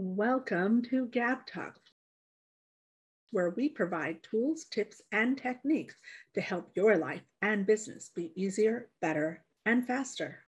Welcome to Gab Talk, where we provide tools, tips, and techniques to help your life and business be easier, better, and faster.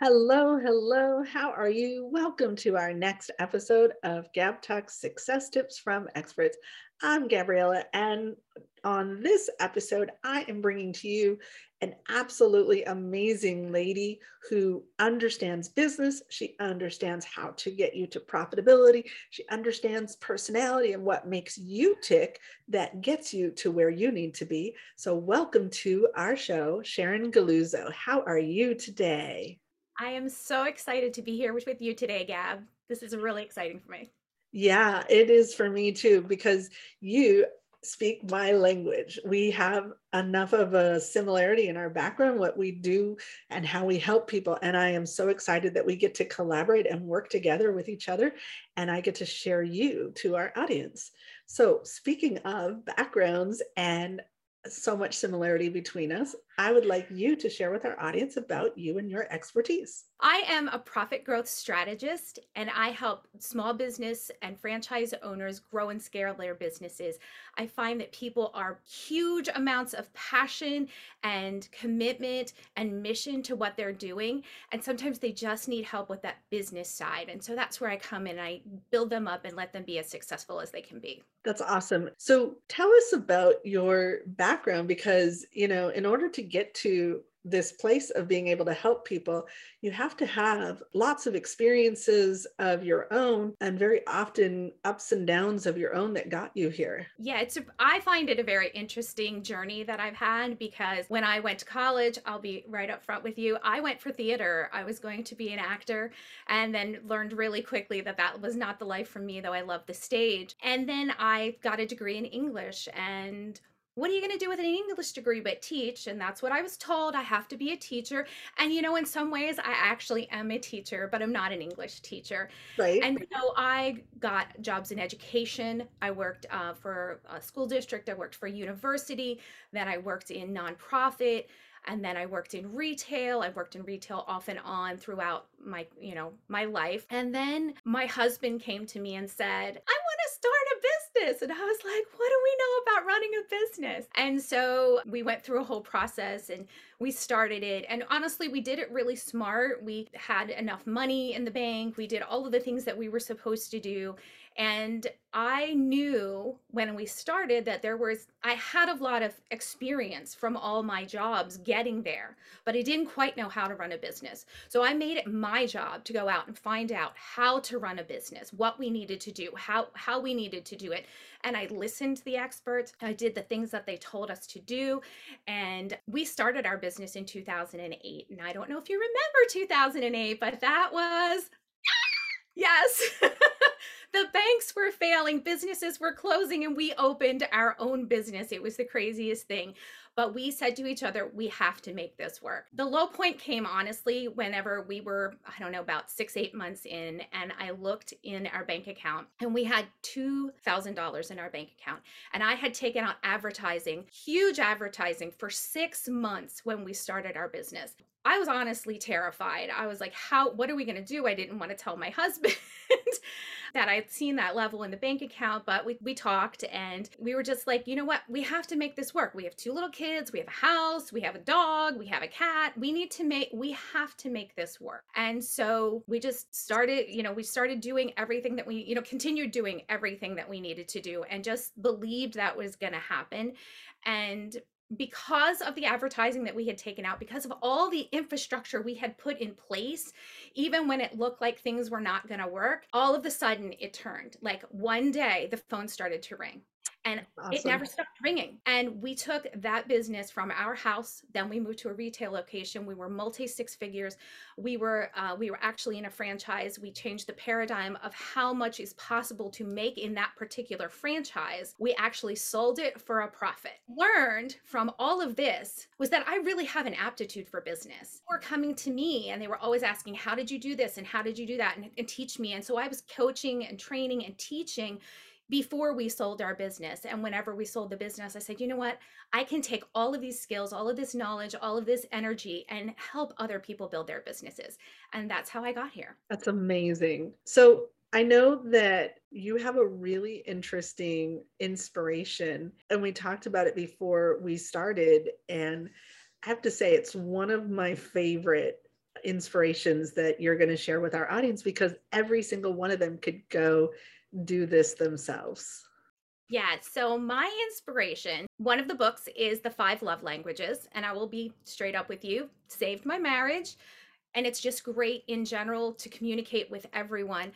Hello, hello. How are you? Welcome to our next episode of Gab Talk Success Tips from Experts. I'm Gabriella, and on this episode, I am bringing to you an absolutely amazing lady who understands business. She understands how to get you to profitability. She understands personality and what makes you tick that gets you to where you need to be. So, welcome to our show, Sharon Galluzzo. How are you today? I am so excited to be here with you today, Gab. This is really exciting for me. Yeah, it is for me too, because you speak my language. We have enough of a similarity in our background, what we do and how we help people. And I am so excited that we get to collaborate and work together with each other. And I get to share you to our audience. So, speaking of backgrounds and so much similarity between us. I would like you to share with our audience about you and your expertise. I am a profit growth strategist and I help small business and franchise owners grow and scale their businesses. I find that people are huge amounts of passion and commitment and mission to what they're doing. And sometimes they just need help with that business side. And so that's where I come in. I build them up and let them be as successful as they can be. That's awesome. So tell us about your background because, you know, in order to get to this place of being able to help people, you have to have lots of experiences of your own and very often ups and downs of your own that got you here. Yeah, it's a, I find it a very interesting journey that I've had because when I went to college, I'll be right up front with you, I went for theater. I was going to be an actor and then learned really quickly that that was not the life for me though I loved the stage. And then I got a degree in English and what are you going to do with an English degree but teach? And that's what I was told. I have to be a teacher. And you know, in some ways, I actually am a teacher, but I'm not an English teacher. Right. And so I got jobs in education. I worked uh, for a school district. I worked for a university. Then I worked in nonprofit and then I worked in retail. I worked in retail off and on throughout my, you know, my life. And then my husband came to me and said, "I want to start a business." And I was like, "What do we know about running a business?" And so we went through a whole process and we started it. And honestly, we did it really smart. We had enough money in the bank. We did all of the things that we were supposed to do. And I knew when we started that there was, I had a lot of experience from all my jobs getting there, but I didn't quite know how to run a business. So I made it my job to go out and find out how to run a business, what we needed to do, how, how we needed to do it. And I listened to the experts. I did the things that they told us to do. And we started our business in 2008. And I don't know if you remember 2008, but that was Yes. the banks were failing, businesses were closing, and we opened our own business. It was the craziest thing. But we said to each other, we have to make this work. The low point came, honestly, whenever we were, I don't know, about six, eight months in, and I looked in our bank account and we had $2,000 in our bank account. And I had taken out advertising, huge advertising for six months when we started our business. I was honestly terrified. I was like, how, what are we going to do? I didn't want to tell my husband that I'd seen that level in the bank account, but we, we talked and we were just like, you know what? We have to make this work. We have two little kids, we have a house, we have a dog, we have a cat. We need to make, we have to make this work. And so we just started, you know, we started doing everything that we, you know, continued doing everything that we needed to do and just believed that was going to happen. And because of the advertising that we had taken out, because of all the infrastructure we had put in place, even when it looked like things were not going to work, all of a sudden it turned. Like one day the phone started to ring and awesome. it never stopped ringing. And we took that business from our house then we moved to a retail location. We were multi six figures. We were uh, we were actually in a franchise. We changed the paradigm of how much is possible to make in that particular franchise. We actually sold it for a profit. Learned from all of this was that i really have an aptitude for business. Were coming to me and they were always asking how did you do this? And how did you do that? And, and teach me. And so i was coaching and training and teaching before we sold our business. And whenever we sold the business, I said, you know what? I can take all of these skills, all of this knowledge, all of this energy and help other people build their businesses. And that's how I got here. That's amazing. So I know that you have a really interesting inspiration, and we talked about it before we started. And I have to say, it's one of my favorite inspirations that you're going to share with our audience because every single one of them could go do this themselves. Yeah, so my inspiration, one of the books is The Five Love Languages, and I will be straight up with you, saved my marriage, and it's just great in general to communicate with everyone.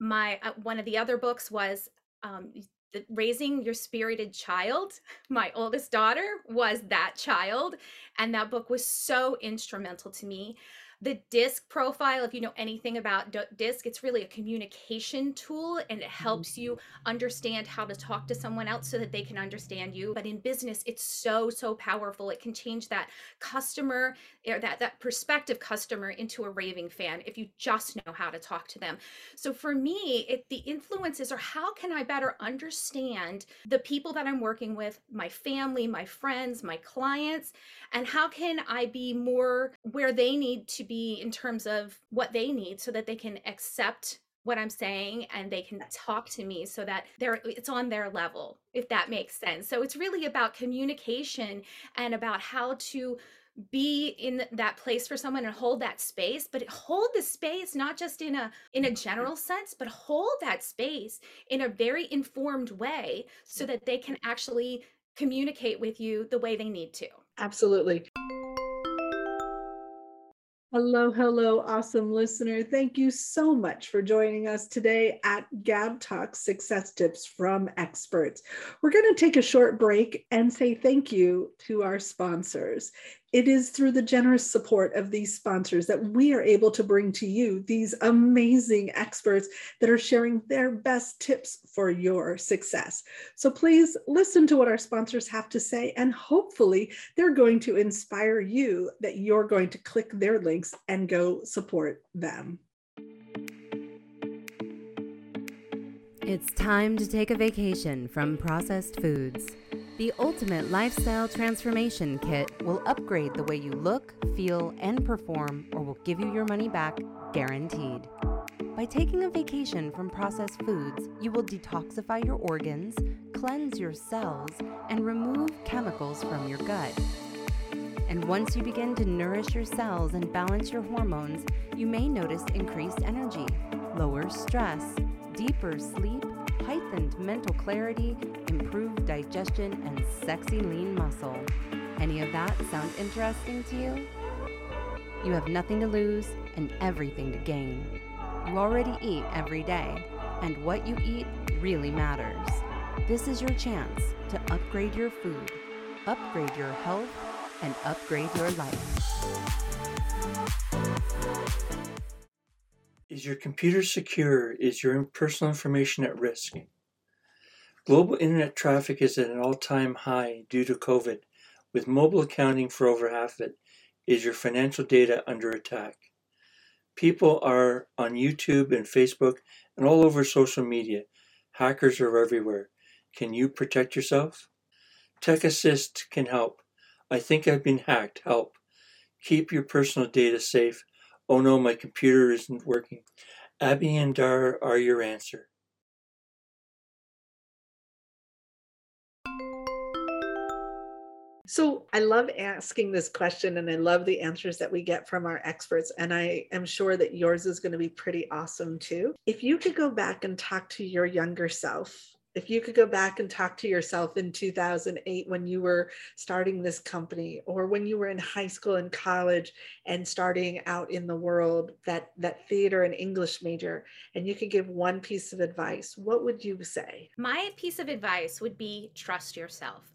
My uh, one of the other books was um, the, Raising Your Spirited Child. My oldest daughter was that child, and that book was so instrumental to me the disc profile if you know anything about disc it's really a communication tool and it helps you mm-hmm. understand how to talk to someone else so that they can understand you. But in business it's so so powerful. It can change that customer or er, that that prospective customer into a raving fan if you just know how to talk to them. So for me it the influences are how can i better understand the people that i'm working with my family my friends my clients and how can i be more where they need to be in terms of what they need so that they can accept what I'm saying and they can talk to me so that they're it's on their level if that makes sense. So it's really about communication and about how to be in that place for someone and hold that space but hold the space not just in a in a general sense but hold that space in a very informed way so that they can actually communicate with you the way they need to. Absolutely Hello, hello, awesome listener. Thank you so much for joining us today at Gab Talk Success Tips from Experts. We're going to take a short break and say thank you to our sponsors. It is through the generous support of these sponsors that we are able to bring to you these amazing experts that are sharing their best tips for your success. So please listen to what our sponsors have to say, and hopefully, they're going to inspire you that you're going to click their links and go support them. It's time to take a vacation from processed foods. The Ultimate Lifestyle Transformation Kit will upgrade the way you look, feel, and perform, or will give you your money back guaranteed. By taking a vacation from processed foods, you will detoxify your organs, cleanse your cells, and remove chemicals from your gut. And once you begin to nourish your cells and balance your hormones, you may notice increased energy, lower stress, deeper sleep, heightened mental clarity, improved digestion, and sexy lean muscle. Any of that sound interesting to you? You have nothing to lose and everything to gain. You already eat every day, and what you eat really matters. This is your chance to upgrade your food, upgrade your health, and upgrade your life. Is your computer secure? Is your personal information at risk? Global internet traffic is at an all time high due to COVID, with mobile accounting for over half of it. Is your financial data under attack? People are on YouTube and Facebook and all over social media. Hackers are everywhere. Can you protect yourself? Tech Assist can help. I think I've been hacked. Help. Keep your personal data safe Oh no, my computer isn't working. Abby and Dar are your answer. So I love asking this question and I love the answers that we get from our experts. And I am sure that yours is going to be pretty awesome too. If you could go back and talk to your younger self if you could go back and talk to yourself in 2008 when you were starting this company or when you were in high school and college and starting out in the world that that theater and english major and you could give one piece of advice what would you say? My piece of advice would be trust yourself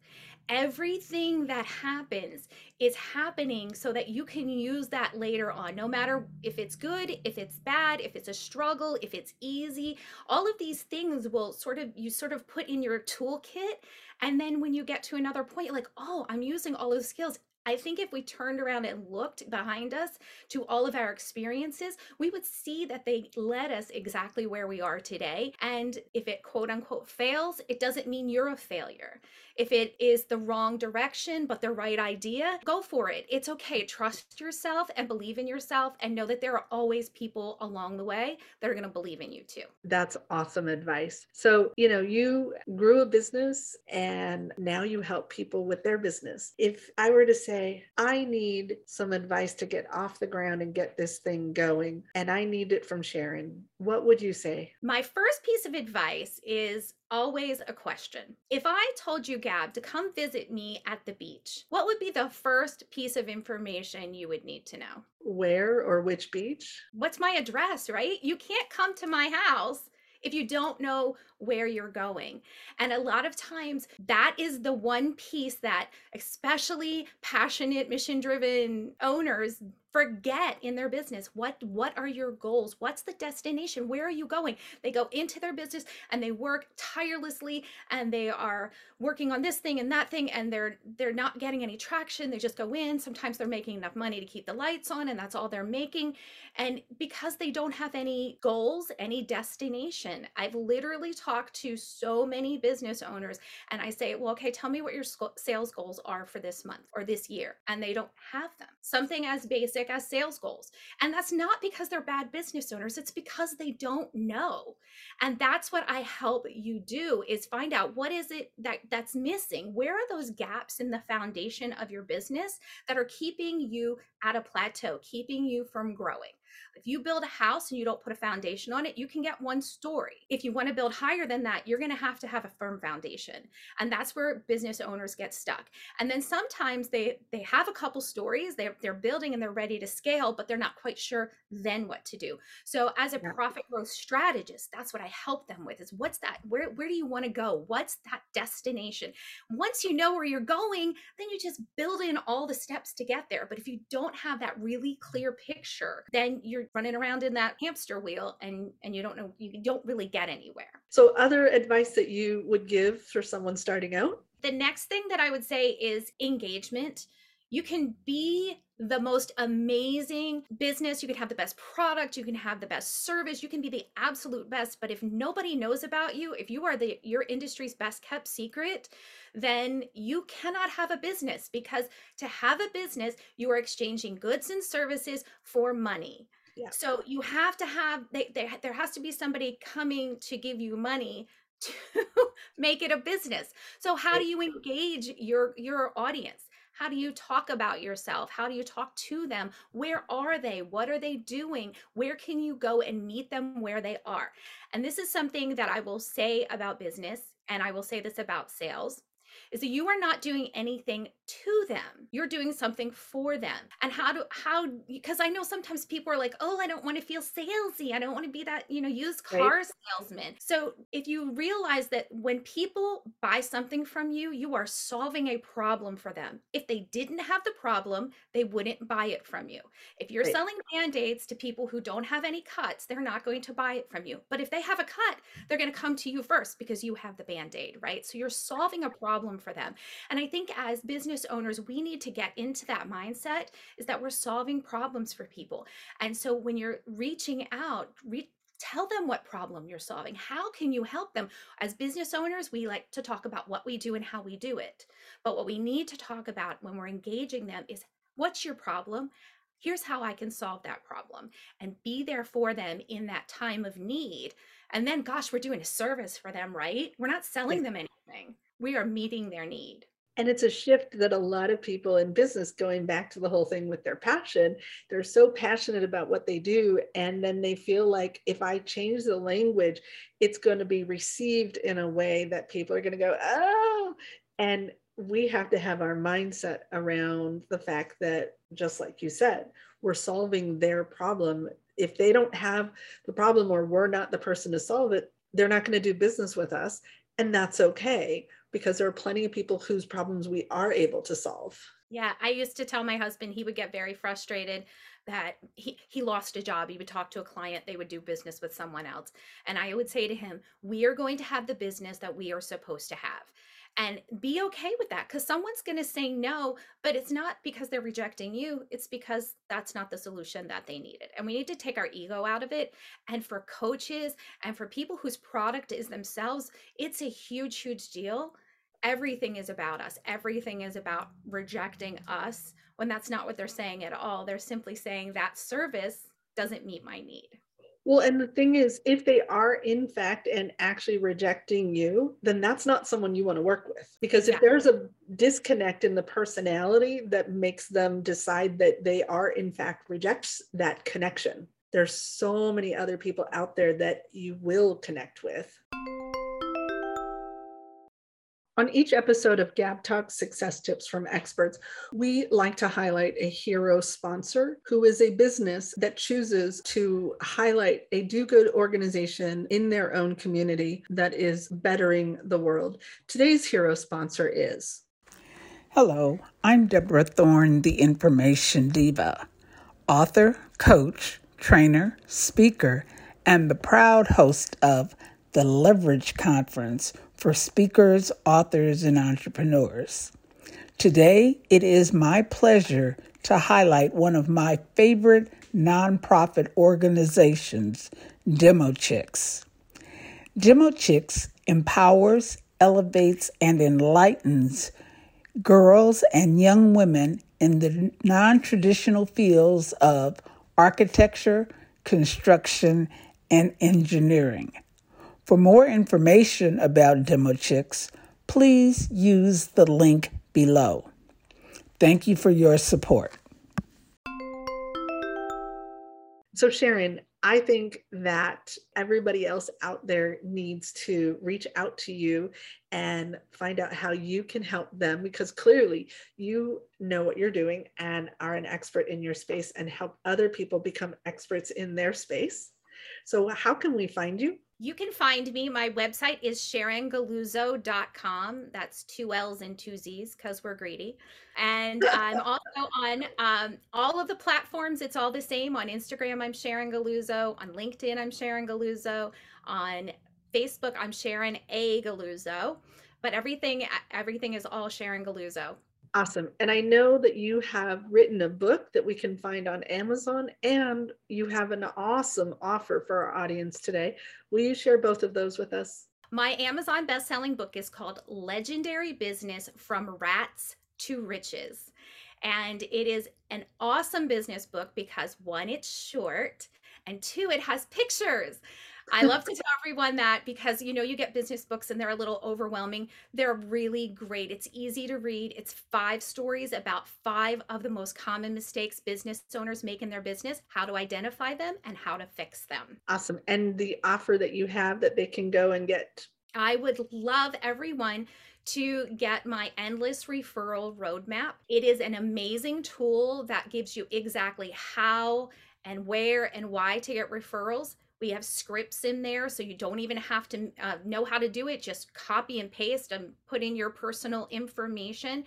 everything that happens is happening so that you can use that later on no matter if it's good if it's bad if it's a struggle if it's easy. All of these things will sort of you sort of put in your toolkit and then when you get to another point like oh i'm using all those skills I think if we turned around and looked behind us to all of our experiences, we would see that they led us exactly where we are today. And if it quote unquote fails, it doesn't mean you're a failure. If it is the wrong direction, but the right idea, go for it. It's okay. Trust yourself and believe in yourself and know that there are always people along the way that are going to believe in you too. That's awesome advice. So, you know, you grew a business and now you help people with their business. If I were to say, I need some advice to get off the ground and get this thing going, and I need it from Sharon, what would you say? My first piece of advice is always a question. If I told you, Gab, to come visit me at the beach, what would be the first piece of information you would need to know? Where or which beach? What's my address, right? You can't come to my house if you don't know where you're going. And a lot of times, that is the one piece that, especially passionate, mission driven owners, forget in their business. What what are your goals? What's the destination? Where are you going? They go into their business and they work tirelessly and they are working on this thing and that thing and they're they're not getting any traction. They just go in. Sometimes they're making enough money to keep the lights on and that's all they're making. And because they don't have any goals any destination i've literally talked to so many business owners and i say well okay tell me what your sales goals are for this month or this year and they don't have them something as basic as sales goals. And that's not because they're bad business owners, it's because they don't know. And that's what I help you do is find out what is it that that's missing? Where are those gaps in the foundation of your business that are keeping you at a plateau, keeping you from growing? If you build a house and you don't put a foundation on it, you can get one story. If you want to build higher than that, you're going to have to have a firm foundation. And that's where business owners get stuck. And then sometimes they they have a couple stories, they're they're building and they're ready to scale, but they're not quite sure then what to do. So as a yeah. profit growth strategist, that's what I help them with is what's that? Where where do you want to go? What's that destination? Once you know where you're going, then you just build in all the steps to get there. But if you don't have that really clear picture, then you're you're running around in that hamster wheel and and you don't know you don't really get anywhere so other advice that you would give for someone starting out the next thing that i would say is engagement you can be the most amazing business. You can have the best product. You can have the best service. You can be the absolute best. But if nobody knows about you, if you are the your industry's best kept secret, then you cannot have a business because to have a business, you are exchanging goods and services for money. Yeah. So you have to have they, they, there has to be somebody coming to give you money to make it a business. So how do you engage your your audience? How do you talk about yourself? How do you talk to them? Where are they? What are they doing? Where can you go and meet them where they are? And this is something that I will say about business and I will say this about sales is that you are not doing anything to them. You're doing something for them. And how do how because I know sometimes people are like, "Oh, I don't want to feel salesy. I don't want to be that, you know, used car right. salesman." So, if you realize that when people buy something from you, you are solving a problem for them. If they didn't have the problem, they wouldn't buy it from you. If you're right. selling band-aids to people who don't have any cuts, they're not going to buy it from you. But if they have a cut, they're going to come to you first because you have the band-aid, right? So you're solving a problem for them. And I think as business owners, we need to get into that mindset is that we're solving problems for people. And so when you're reaching out, re- tell them what problem you're solving. How can you help them? As business owners, we like to talk about what we do and how we do it. But what we need to talk about when we're engaging them is what's your problem? Here's how I can solve that problem and be there for them in that time of need. And then, gosh, we're doing a service for them, right? We're not selling them anything we are meeting their need. And it's a shift that a lot of people in business, going back to the whole thing with their passion, they're so passionate about what they do. And then they feel like if I change the language, it's going to be received in a way that people are going to go, oh. And we have to have our mindset around the fact that, just like you said, we're solving their problem. If they don't have the problem or we're not the person to solve it, they're not going to do business with us. And that's okay because there are plenty of people whose problems we are able to solve. Yeah, I used to tell my husband he would get very frustrated that he he lost a job. He would talk to a client, they would do business with someone else. And I would say to him, "We are going to have the business that we are supposed to have." and be okay with that because someone's going to say no but it's not because they're rejecting you it's because that's not the solution that they needed and we need to take our ego out of it and for coaches and for people whose product is themselves it's a huge huge deal everything is about us everything is about rejecting us when that's not what they're saying at all they're simply saying that service doesn't meet my need well, and the thing is, if they are in fact and actually rejecting you, then that's not someone you want to work with. Because if yeah. there's a disconnect in the personality that makes them decide that they are in fact rejects that connection, there's so many other people out there that you will connect with. On each episode of Gab Talk Success Tips from Experts, we like to highlight a hero sponsor who is a business that chooses to highlight a do good organization in their own community that is bettering the world. Today's hero sponsor is. Hello, I'm Deborah Thorne, the Information Diva, author, coach, trainer, speaker, and the proud host of the Leverage Conference for speakers, authors, and entrepreneurs. Today, it is my pleasure to highlight one of my favorite nonprofit organizations, Demo Chicks. Demo Chicks empowers, elevates, and enlightens girls and young women in the non traditional fields of architecture, construction, and engineering. For more information about Demo Chicks, please use the link below. Thank you for your support. So, Sharon, I think that everybody else out there needs to reach out to you and find out how you can help them because clearly you know what you're doing and are an expert in your space and help other people become experts in their space. So, how can we find you? You can find me. My website is SharonGalluzzo.com. That's two L's and two Z's because we're greedy. And I'm also on um, all of the platforms. It's all the same. On Instagram, I'm Sharon Galluzzo. On LinkedIn, I'm Sharon Galluzzo. On Facebook, I'm Sharon A. Galluzzo. But everything, everything is all Sharon Galluzzo. Awesome. And I know that you have written a book that we can find on Amazon, and you have an awesome offer for our audience today. Will you share both of those with us? My Amazon best-selling book is called Legendary Business from Rats to Riches. And it is an awesome business book because one, it's short, and two, it has pictures. I love to tell everyone that because you know you get business books and they're a little overwhelming. They're really great. It's easy to read. It's five stories about five of the most common mistakes business owners make in their business, how to identify them and how to fix them. Awesome. And the offer that you have that they can go and get. I would love everyone to get my endless referral roadmap. It is an amazing tool that gives you exactly how and where and why to get referrals. We have scripts in there, so you don't even have to uh, know how to do it. Just copy and paste and put in your personal information.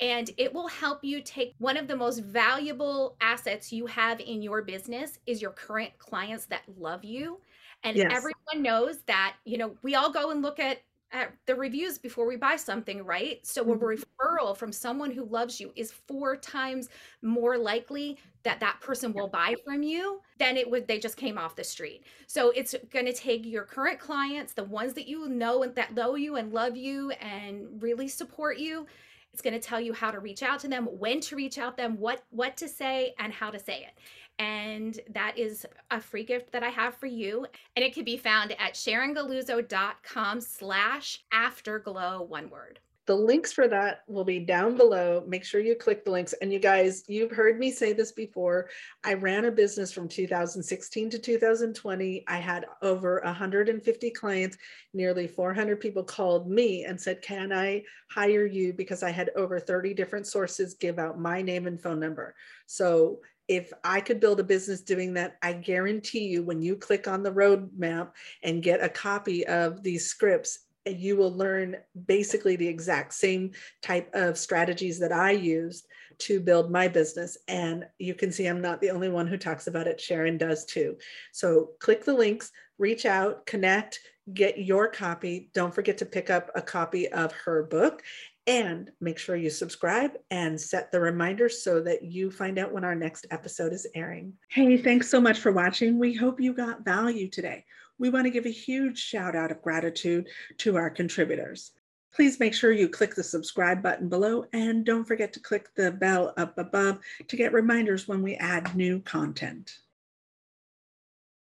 And it will help you take one of the most valuable assets you have in your business is your current clients that love you. And yes. everyone knows that, you know, we all go and look at at the reviews before we buy something, right? So a mm-hmm. referral from someone who loves you is four times more likely that that person will buy from you than it would they just came off the street. So it's going to take your current clients, the ones that you know and that know you and love you and really support you. It's going to tell you how to reach out to them, when to reach out them, what what to say and how to say it and that is a free gift that I have for you. And it can be found at sharongalluzzo.com slash afterglow, one word. The links for that will be down below. Make sure you click the links. And you guys, you've heard me say this before. I ran a business from 2016 to 2020. I had over 150 clients. Nearly 400 people called me and said, Can I hire you? Because I had over 30 different sources give out my name and phone number. So if I could build a business doing that, I guarantee you when you click on the roadmap and get a copy of these scripts, eh, you will learn basically the exact same type of strategies that I used to build my business. And you can see I'm not the only one who talks about it. Sharon does too. So click the links, reach out, connect, get your copy. Don't forget to pick up a copy of her book and make sure you subscribe and set the reminders so that you find out when our next episode is airing. Hey, thanks so much for watching. We hope you got value today. We want to give a huge shout out of gratitude to our contributors. Please make sure you click the subscribe button below and don't forget to click the bell up above to get reminders when we add new content.